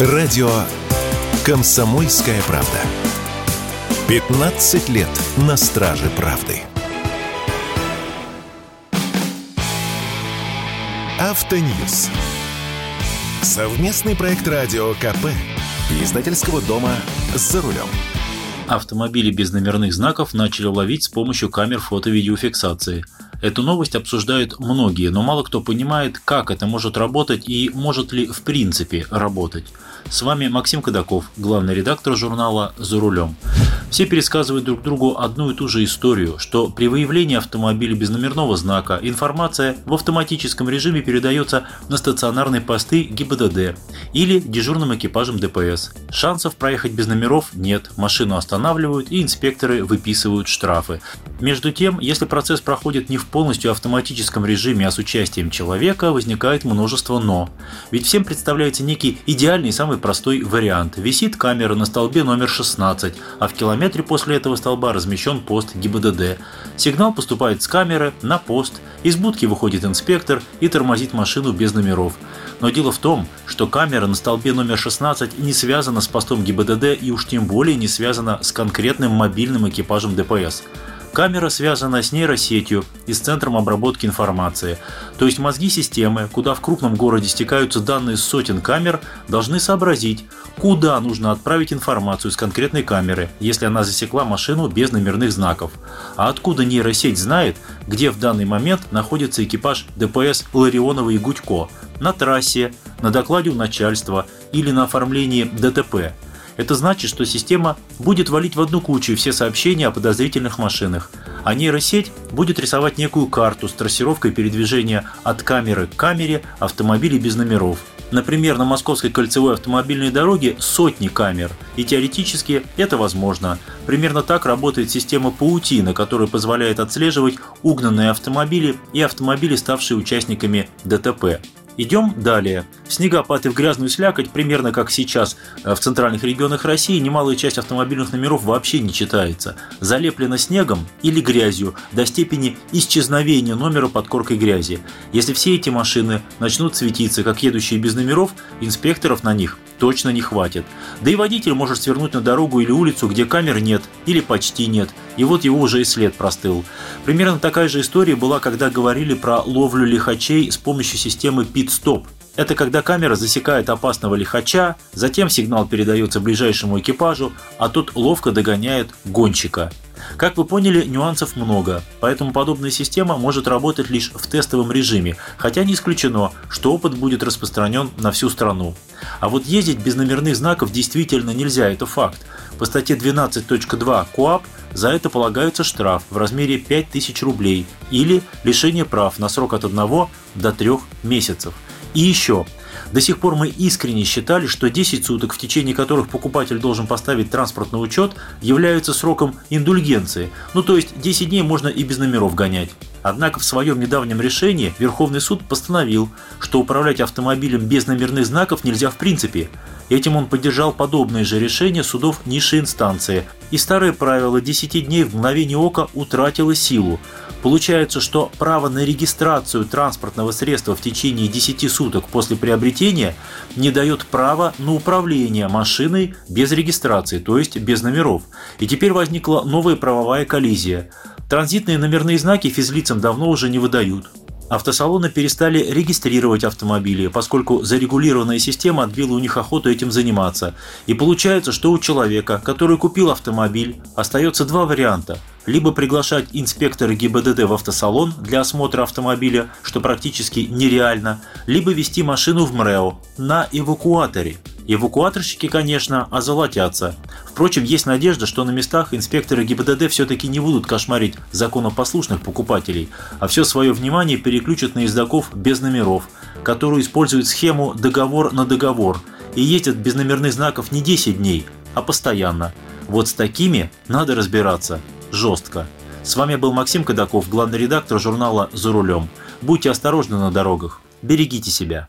Радио «Комсомольская правда». 15 лет на страже правды. Автоньюз. Совместный проект радио КП. Издательского дома «За рулем». Автомобили без номерных знаков начали ловить с помощью камер фото-видеофиксации. Эту новость обсуждают многие, но мало кто понимает, как это может работать и может ли в принципе работать. С вами Максим Кадаков, главный редактор журнала «За рулем». Все пересказывают друг другу одну и ту же историю, что при выявлении автомобиля без номерного знака информация в автоматическом режиме передается на стационарные посты ГИБДД или дежурным экипажем ДПС. Шансов проехать без номеров нет, машину останавливают и инспекторы выписывают штрафы. Между тем, если процесс проходит не в полностью автоматическом режиме, а с участием человека, возникает множество «но». Ведь всем представляется некий идеальный самый простой вариант. Висит камера на столбе номер 16, а в километре метре после этого столба размещен пост ГИБДД. Сигнал поступает с камеры на пост, из будки выходит инспектор и тормозит машину без номеров. Но дело в том, что камера на столбе номер 16 не связана с постом ГИБДД и уж тем более не связана с конкретным мобильным экипажем ДПС. Камера связана с нейросетью и с центром обработки информации. То есть мозги системы, куда в крупном городе стекаются данные сотен камер, должны сообразить, куда нужно отправить информацию с конкретной камеры, если она засекла машину без номерных знаков. А откуда нейросеть знает, где в данный момент находится экипаж ДПС Ларионова и Гудько? На трассе, на докладе у начальства или на оформлении ДТП – это значит, что система будет валить в одну кучу все сообщения о подозрительных машинах, а нейросеть будет рисовать некую карту с трассировкой передвижения от камеры к камере автомобилей без номеров. Например, на Московской кольцевой автомобильной дороге сотни камер, и теоретически это возможно. Примерно так работает система паутина, которая позволяет отслеживать угнанные автомобили и автомобили, ставшие участниками ДТП. Идем далее. Снегопад и в грязную слякоть, примерно как сейчас э, в центральных регионах России, немалая часть автомобильных номеров вообще не читается. Залеплена снегом или грязью до степени исчезновения номера под коркой грязи. Если все эти машины начнут светиться, как едущие без номеров, инспекторов на них точно не хватит. Да и водитель может свернуть на дорогу или улицу, где камер нет или почти нет, и вот его уже и след простыл. Примерно такая же история была, когда говорили про ловлю лихачей с помощью системы пит-стоп. Это когда камера засекает опасного лихача, затем сигнал передается ближайшему экипажу, а тот ловко догоняет гонщика. Как вы поняли, нюансов много, поэтому подобная система может работать лишь в тестовом режиме, хотя не исключено, что опыт будет распространен на всю страну. А вот ездить без номерных знаков действительно нельзя, это факт. По статье 12.2 КОАП за это полагается штраф в размере 5000 рублей или лишение прав на срок от 1 до 3 месяцев. И еще, до сих пор мы искренне считали, что 10 суток, в течение которых покупатель должен поставить транспортный учет, являются сроком индульгенции, ну то есть 10 дней можно и без номеров гонять. Однако в своем недавнем решении Верховный суд постановил, что управлять автомобилем без номерных знаков нельзя в принципе. Этим он поддержал подобные же решения судов низшей инстанции, и старое правило 10 дней в мгновение ока утратило силу. Получается, что право на регистрацию транспортного средства в течение 10 суток после приобретения не дает права на управление машиной без регистрации, то есть без номеров. И теперь возникла новая правовая коллизия. Транзитные номерные знаки физлицам давно уже не выдают. Автосалоны перестали регистрировать автомобили, поскольку зарегулированная система отбила у них охоту этим заниматься. И получается, что у человека, который купил автомобиль, остается два варианта. Либо приглашать инспектора ГИБДД в автосалон для осмотра автомобиля, что практически нереально, либо вести машину в МРЭО на эвакуаторе – Эвакуаторщики, конечно, озолотятся. Впрочем, есть надежда, что на местах инспекторы ГИБДД все-таки не будут кошмарить законопослушных покупателей, а все свое внимание переключат на ездаков без номеров, которые используют схему «договор на договор» и ездят без номерных знаков не 10 дней, а постоянно. Вот с такими надо разбираться. Жестко. С вами был Максим Кадаков, главный редактор журнала «За рулем». Будьте осторожны на дорогах. Берегите себя.